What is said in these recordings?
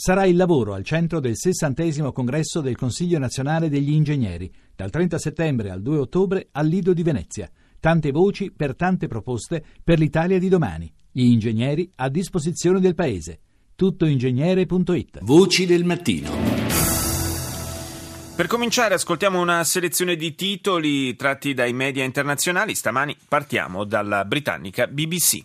Sarà il lavoro al centro del 60 congresso del Consiglio nazionale degli ingegneri, dal 30 settembre al 2 ottobre al Lido di Venezia. Tante voci per tante proposte per l'Italia di domani. Gli ingegneri a disposizione del Paese. Tuttoingegnere.it Voci del mattino. Per cominciare ascoltiamo una selezione di titoli tratti dai media internazionali. Stamani partiamo dalla britannica BBC.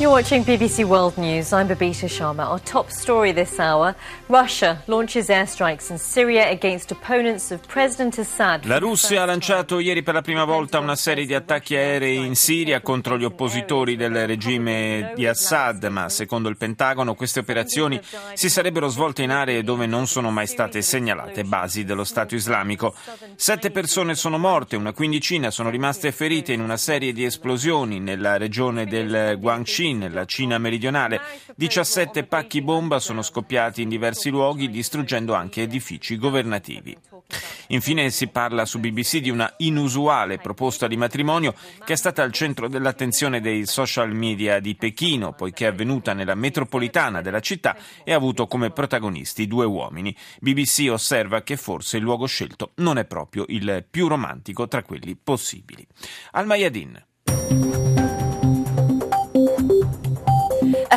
You're watching BBC World News. I'm Babita Sharma. Our top story this hour Russia launches airstrikes in Syria against opponents of President Assad. La Russia ha lanciato ieri per la prima volta una serie di attacchi aerei in Siria contro gli oppositori del regime di Assad, ma secondo il Pentagono queste operazioni si sarebbero svolte in aree dove non sono mai state segnalate basi dello Stato islamico. Sette persone sono morte, una quindicina sono rimaste ferite in una serie di esplosioni nella regione del Guangxi nella Cina meridionale. 17 pacchi bomba sono scoppiati in diversi luoghi, distruggendo anche edifici governativi. Infine si parla su BBC di una inusuale proposta di matrimonio che è stata al centro dell'attenzione dei social media di Pechino, poiché è avvenuta nella metropolitana della città e ha avuto come protagonisti due uomini. BBC osserva che forse il luogo scelto non è proprio il più romantico tra quelli possibili. Al Mayadin.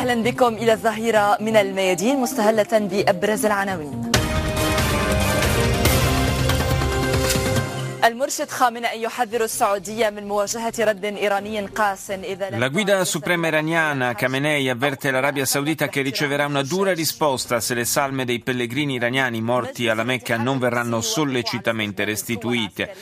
أهلا بكم إلى الظهيرة من الميادين مستهلة بأبرز العناوين La guida suprema iraniana Khamenei avverte l'Arabia Saudita che riceverà una dura risposta se le salme dei pellegrini iraniani morti alla Mecca non verranno sollecitamente restituite.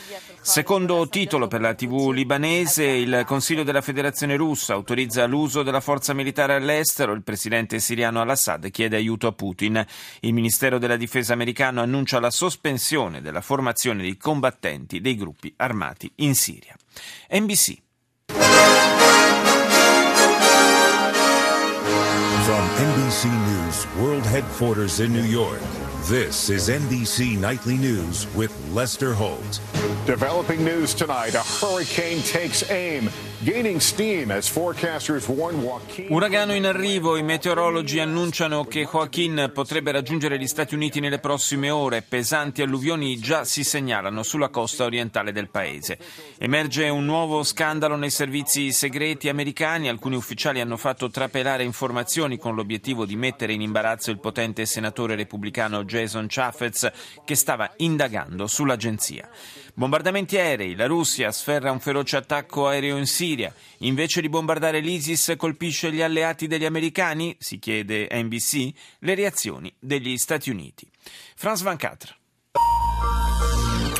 Secondo titolo per la TV libanese, il Consiglio della Federazione russa autorizza l'uso della forza militare all'estero, il presidente siriano al-Assad chiede aiuto a Putin. Il Ministero della Difesa americano annuncia la sospensione della formazione dei combattenti dei gruppi armati in Siria. NBC. From NBC News World Headquarters in New York. This is NBC Nightly News with Lester Holt. Developing news tonight a hurricane takes aim, Uragano in arrivo, i meteorologi annunciano che Joaquin potrebbe raggiungere gli Stati Uniti nelle prossime ore. Pesanti alluvioni già si segnalano sulla costa orientale del paese. Emerge un nuovo scandalo nei servizi segreti americani. Alcuni ufficiali hanno fatto trapelare informazioni con l'obiettivo di mettere in imbarazzo il potente senatore repubblicano Jason Chaffetz che stava indagando sull'agenzia. Bombardamenti aerei, la Russia sferra un feroce attacco aereo in Siria, invece di bombardare l'ISIS colpisce gli alleati degli americani, si chiede NBC, le reazioni degli Stati Uniti. France 24.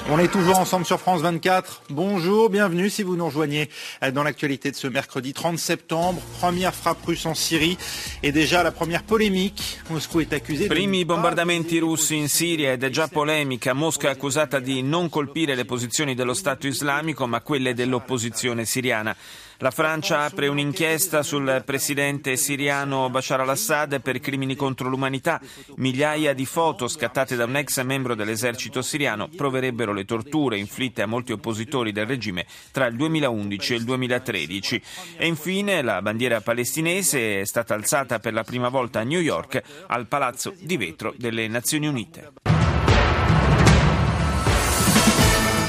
On est toujours ensemble sur France 24. Bonjour, bienvenue si vous nous rejoignez dans l'actualité de ce mercredi 30 septembre. Première frappe russe en Syrie et déjà la première polémique. Moscou est accusé Primi bombardamenti russi in Siria ed è già polemica. Mosca è accusata di non colpire le posizioni dello Stato islamico ma quelle dell'opposizione siriana. La Francia apre un'inchiesta sul presidente siriano Bashar al-Assad per crimini contro l'umanità. Migliaia di foto scattate da un ex membro dell'esercito siriano proverebbero le torture inflitte a molti oppositori del regime tra il 2011 e il 2013. E infine la bandiera palestinese è stata alzata per la prima volta a New York al Palazzo di Vetro delle Nazioni Unite.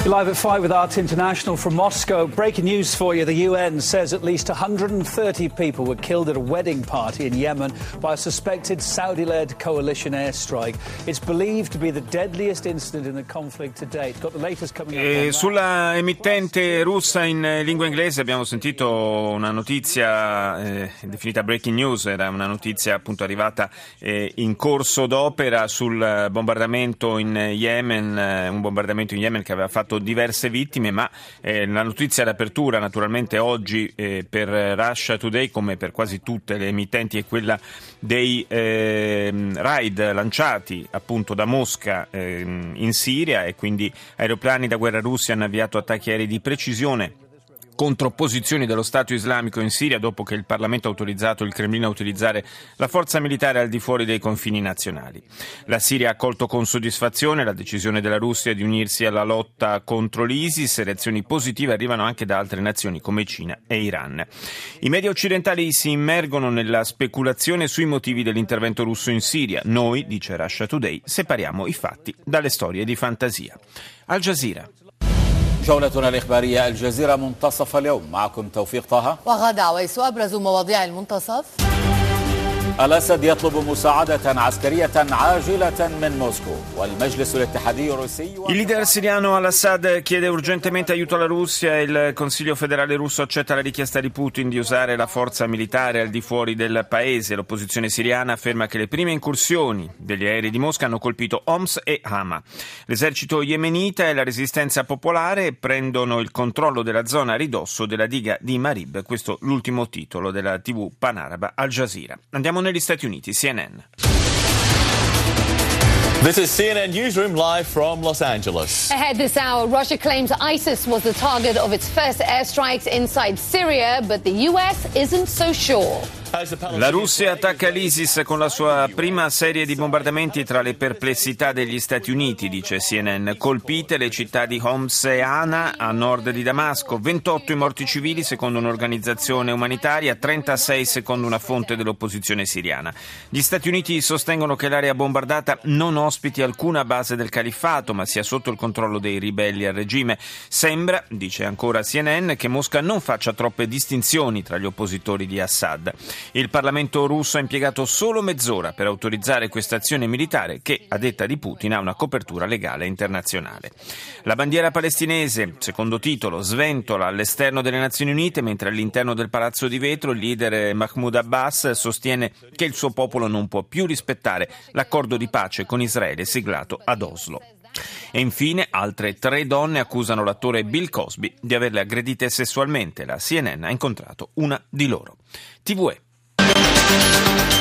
Live at 5 with Art International from Moscow. Breaking news for you. The UN says at least 130 people were killed at a wedding party in Yemen by a suspected Saudi led coalition airstrike. It's believed to be the deadliest incident in the conflict to date. Got the latest coming up. E sulla emittente russa in lingua inglese abbiamo sentito una notizia eh, definita breaking news, era una notizia appunto arrivata eh, in corso d'opera sul bombardamento in Yemen, eh, un bombardamento in Yemen che aveva fatto diverse vittime, ma eh, la notizia d'apertura naturalmente oggi eh, per Russia Today, come per quasi tutte le emittenti, è quella dei eh, raid lanciati appunto da Mosca in Siria e quindi aeroplani da guerra russi hanno avviato attacchi aerei di precisione controposizioni dello Stato islamico in Siria dopo che il Parlamento ha autorizzato il Cremlino a utilizzare la forza militare al di fuori dei confini nazionali. La Siria ha accolto con soddisfazione la decisione della Russia di unirsi alla lotta contro l'ISIS e reazioni positive arrivano anche da altre nazioni come Cina e Iran. I media occidentali si immergono nella speculazione sui motivi dell'intervento russo in Siria. Noi, dice Russia Today, separiamo i fatti dalle storie di fantasia. Al Jazeera. جولتنا الإخبارية الجزيرة منتصف اليوم. معكم توفيق طه. وغدا عويس أبرز مواضيع المنتصف. الأسد يطلب مساعدة عسكرية عاجلة من موسكو والمجلس الاتحادي الروسي Il leader siriano al-Assad chiede urgentemente aiuto alla Russia e il Consiglio federale russo accetta la richiesta di Putin di usare la forza militare al di fuori del paese. L'opposizione siriana afferma che le prime incursioni degli aerei di Mosca hanno colpito Homs e Hama. L'esercito yemenita e la resistenza popolare prendono il controllo della zona a ridosso della diga di Marib. Questo l'ultimo titolo della TV panaraba Al Jazeera. Andiamo negli Stati Uniti, CNN. This is CNN Newsroom live from Los Angeles. Ahead this hour, Russia claims ISIS was the target of its first airstrikes inside Syria, but the U.S. isn't so sure. La Russia attacca l'ISIS con la sua prima serie di bombardamenti tra le perplessità degli Stati Uniti, dice CNN. Colpite le città di Homs e Ana a nord di Damasco, 28 i morti civili secondo un'organizzazione umanitaria, 36 secondo una fonte dell'opposizione siriana. Gli Stati Uniti sostengono che l'area bombardata non ospiti alcuna base del califfato, ma sia sotto il controllo dei ribelli al regime. Sembra, dice ancora CNN, che Mosca non faccia troppe distinzioni tra gli oppositori di Assad. Il Parlamento russo ha impiegato solo mezz'ora per autorizzare questa azione militare che, a detta di Putin, ha una copertura legale internazionale. La bandiera palestinese, secondo titolo, sventola all'esterno delle Nazioni Unite, mentre all'interno del Palazzo di Vetro il leader Mahmoud Abbas sostiene che il suo popolo non può più rispettare l'accordo di pace con Israele siglato ad Oslo. E infine altre tre donne accusano l'attore Bill Cosby di averle aggredite sessualmente. La CNN ha incontrato una di loro. TVE. Thank you.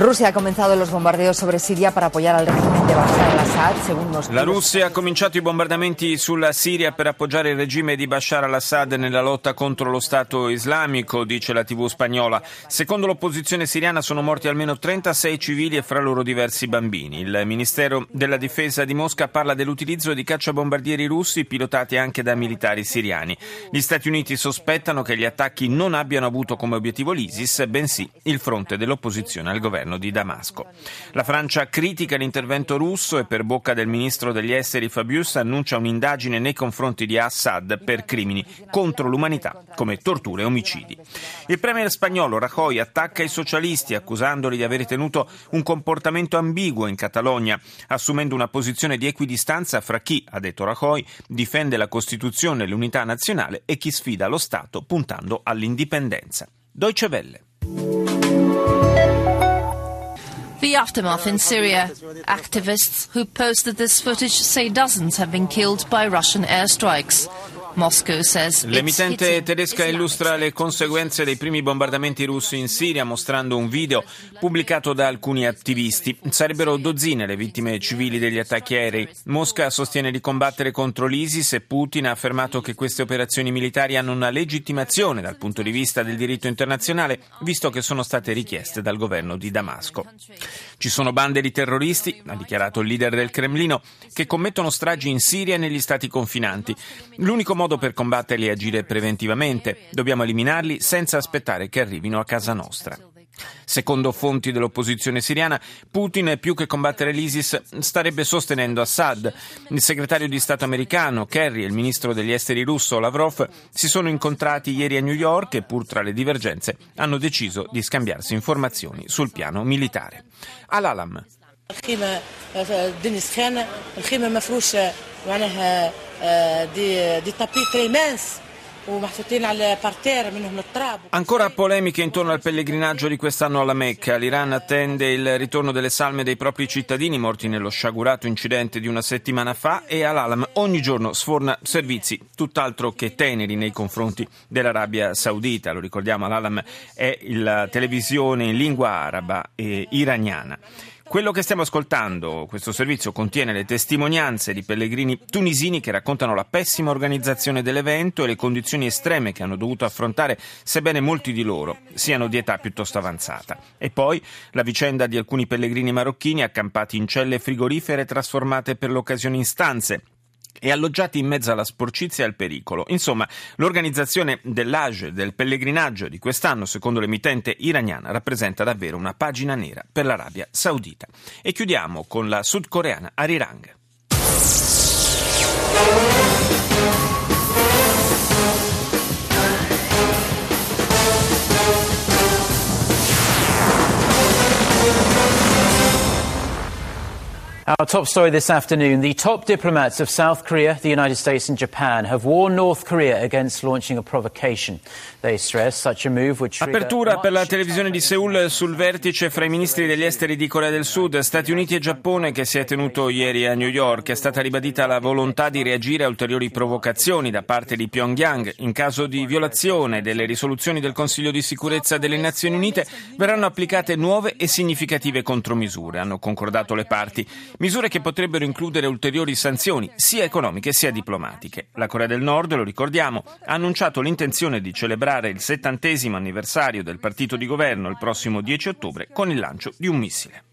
Rusia ha comenzado los bombardeos sobre Siria para apoyar al régimen de Bashar al-Assad, según los La Russia ha cominciato i bombardamenti sulla Siria per appoggiare il regime di Bashar al-Assad nella lotta contro lo Stato islamico, dice la TV spagnola. Secondo l'opposizione siriana sono morti almeno 36 civili e fra loro diversi bambini. Il Ministero della Difesa di Mosca parla dell'utilizzo di cacciabombardieri russi pilotati anche da militari siriani. Gli Stati Uniti sospettano che gli attacchi non abbiano avuto come obiettivo l'ISIS, bensì il fronte dell'opposizione al governo di Damasco. La Francia critica l'intervento russo e per bocca del ministro degli esteri Fabius annuncia un'indagine nei confronti di Assad per crimini contro l'umanità come torture e omicidi. Il premier spagnolo Rajoy attacca i socialisti accusandoli di aver tenuto un comportamento ambiguo in Catalogna, assumendo una posizione di equidistanza fra chi, ha detto Rajoy, difende la Costituzione e l'unità nazionale e chi sfida lo Stato puntando all'indipendenza. Deutsche Welle. The aftermath in Syria. Activists who posted this footage say dozens have been killed by Russian airstrikes. L'emittente tedesca illustra le conseguenze dei primi bombardamenti russi in Siria mostrando un video pubblicato da alcuni attivisti. Sarebbero dozzine le vittime civili degli attacchi aerei. Mosca sostiene di combattere contro l'ISIS e Putin ha affermato che queste operazioni militari hanno una legittimazione dal punto di vista del diritto internazionale, visto che sono state richieste dal governo di Damasco. Ci sono bande di terroristi, ha dichiarato il leader del Cremlino, che commettono stragi in Siria e negli stati confinanti. L'unico modo per combatterli è agire preventivamente. Dobbiamo eliminarli senza aspettare che arrivino a casa nostra. Secondo fonti dell'opposizione siriana, Putin, più che combattere l'ISIS, starebbe sostenendo Assad. Il segretario di Stato americano Kerry e il ministro degli esteri russo Lavrov si sono incontrati ieri a New York e, pur tra le divergenze, hanno deciso di scambiarsi informazioni sul piano militare. Al-Alam. الخيمة الدنيا سخانة الخيمة مفروشة معناها دي دي تابي تري مانس ومحطوطين على بارتير منهم التراب Ancora polemiche intorno al pellegrinaggio di quest'anno alla Mecca. L'Iran attende il ritorno delle salme dei propri cittadini morti nello sciagurato incidente di una settimana fa e Al-Alam ogni giorno sforna servizi tutt'altro che teneri nei confronti dell'Arabia Saudita. Lo ricordiamo, Al-Alam è la televisione in lingua araba e iraniana. Quello che stiamo ascoltando, questo servizio contiene le testimonianze di pellegrini tunisini che raccontano la pessima organizzazione dell'evento e le condizioni estreme che hanno dovuto affrontare, sebbene molti di loro siano di età piuttosto avanzata. E poi la vicenda di alcuni pellegrini marocchini accampati in celle frigorifere trasformate per l'occasione in stanze e alloggiati in mezzo alla sporcizia e al pericolo. Insomma, l'organizzazione dell'Age, del pellegrinaggio di quest'anno, secondo l'emittente iraniana, rappresenta davvero una pagina nera per l'Arabia Saudita. E chiudiamo con la sudcoreana Arirang. Our top story this afternoon the top diplomats of South Korea, the United States, and Japan have warned North Korea against launching a provocation. They stress such a move would. Apertura per la televisione di Seoul sul vertice fra i ministri degli esteri di Corea del Sud, Stati Uniti e Giappone che si è tenuto ieri a New York. È stata ribadita la volontà di reagire a ulteriori provocazioni da parte di Pyongyang. In caso di violazione delle risoluzioni del Consiglio di sicurezza delle Nazioni Unite verranno applicate nuove e significative contromisure, hanno concordato le parti. Misure che potrebbero includere ulteriori sanzioni, sia economiche sia diplomatiche. La Corea del Nord, lo ricordiamo, ha annunciato l'intenzione di celebrare il settantesimo anniversario del partito di governo il prossimo 10 ottobre con il lancio di un missile.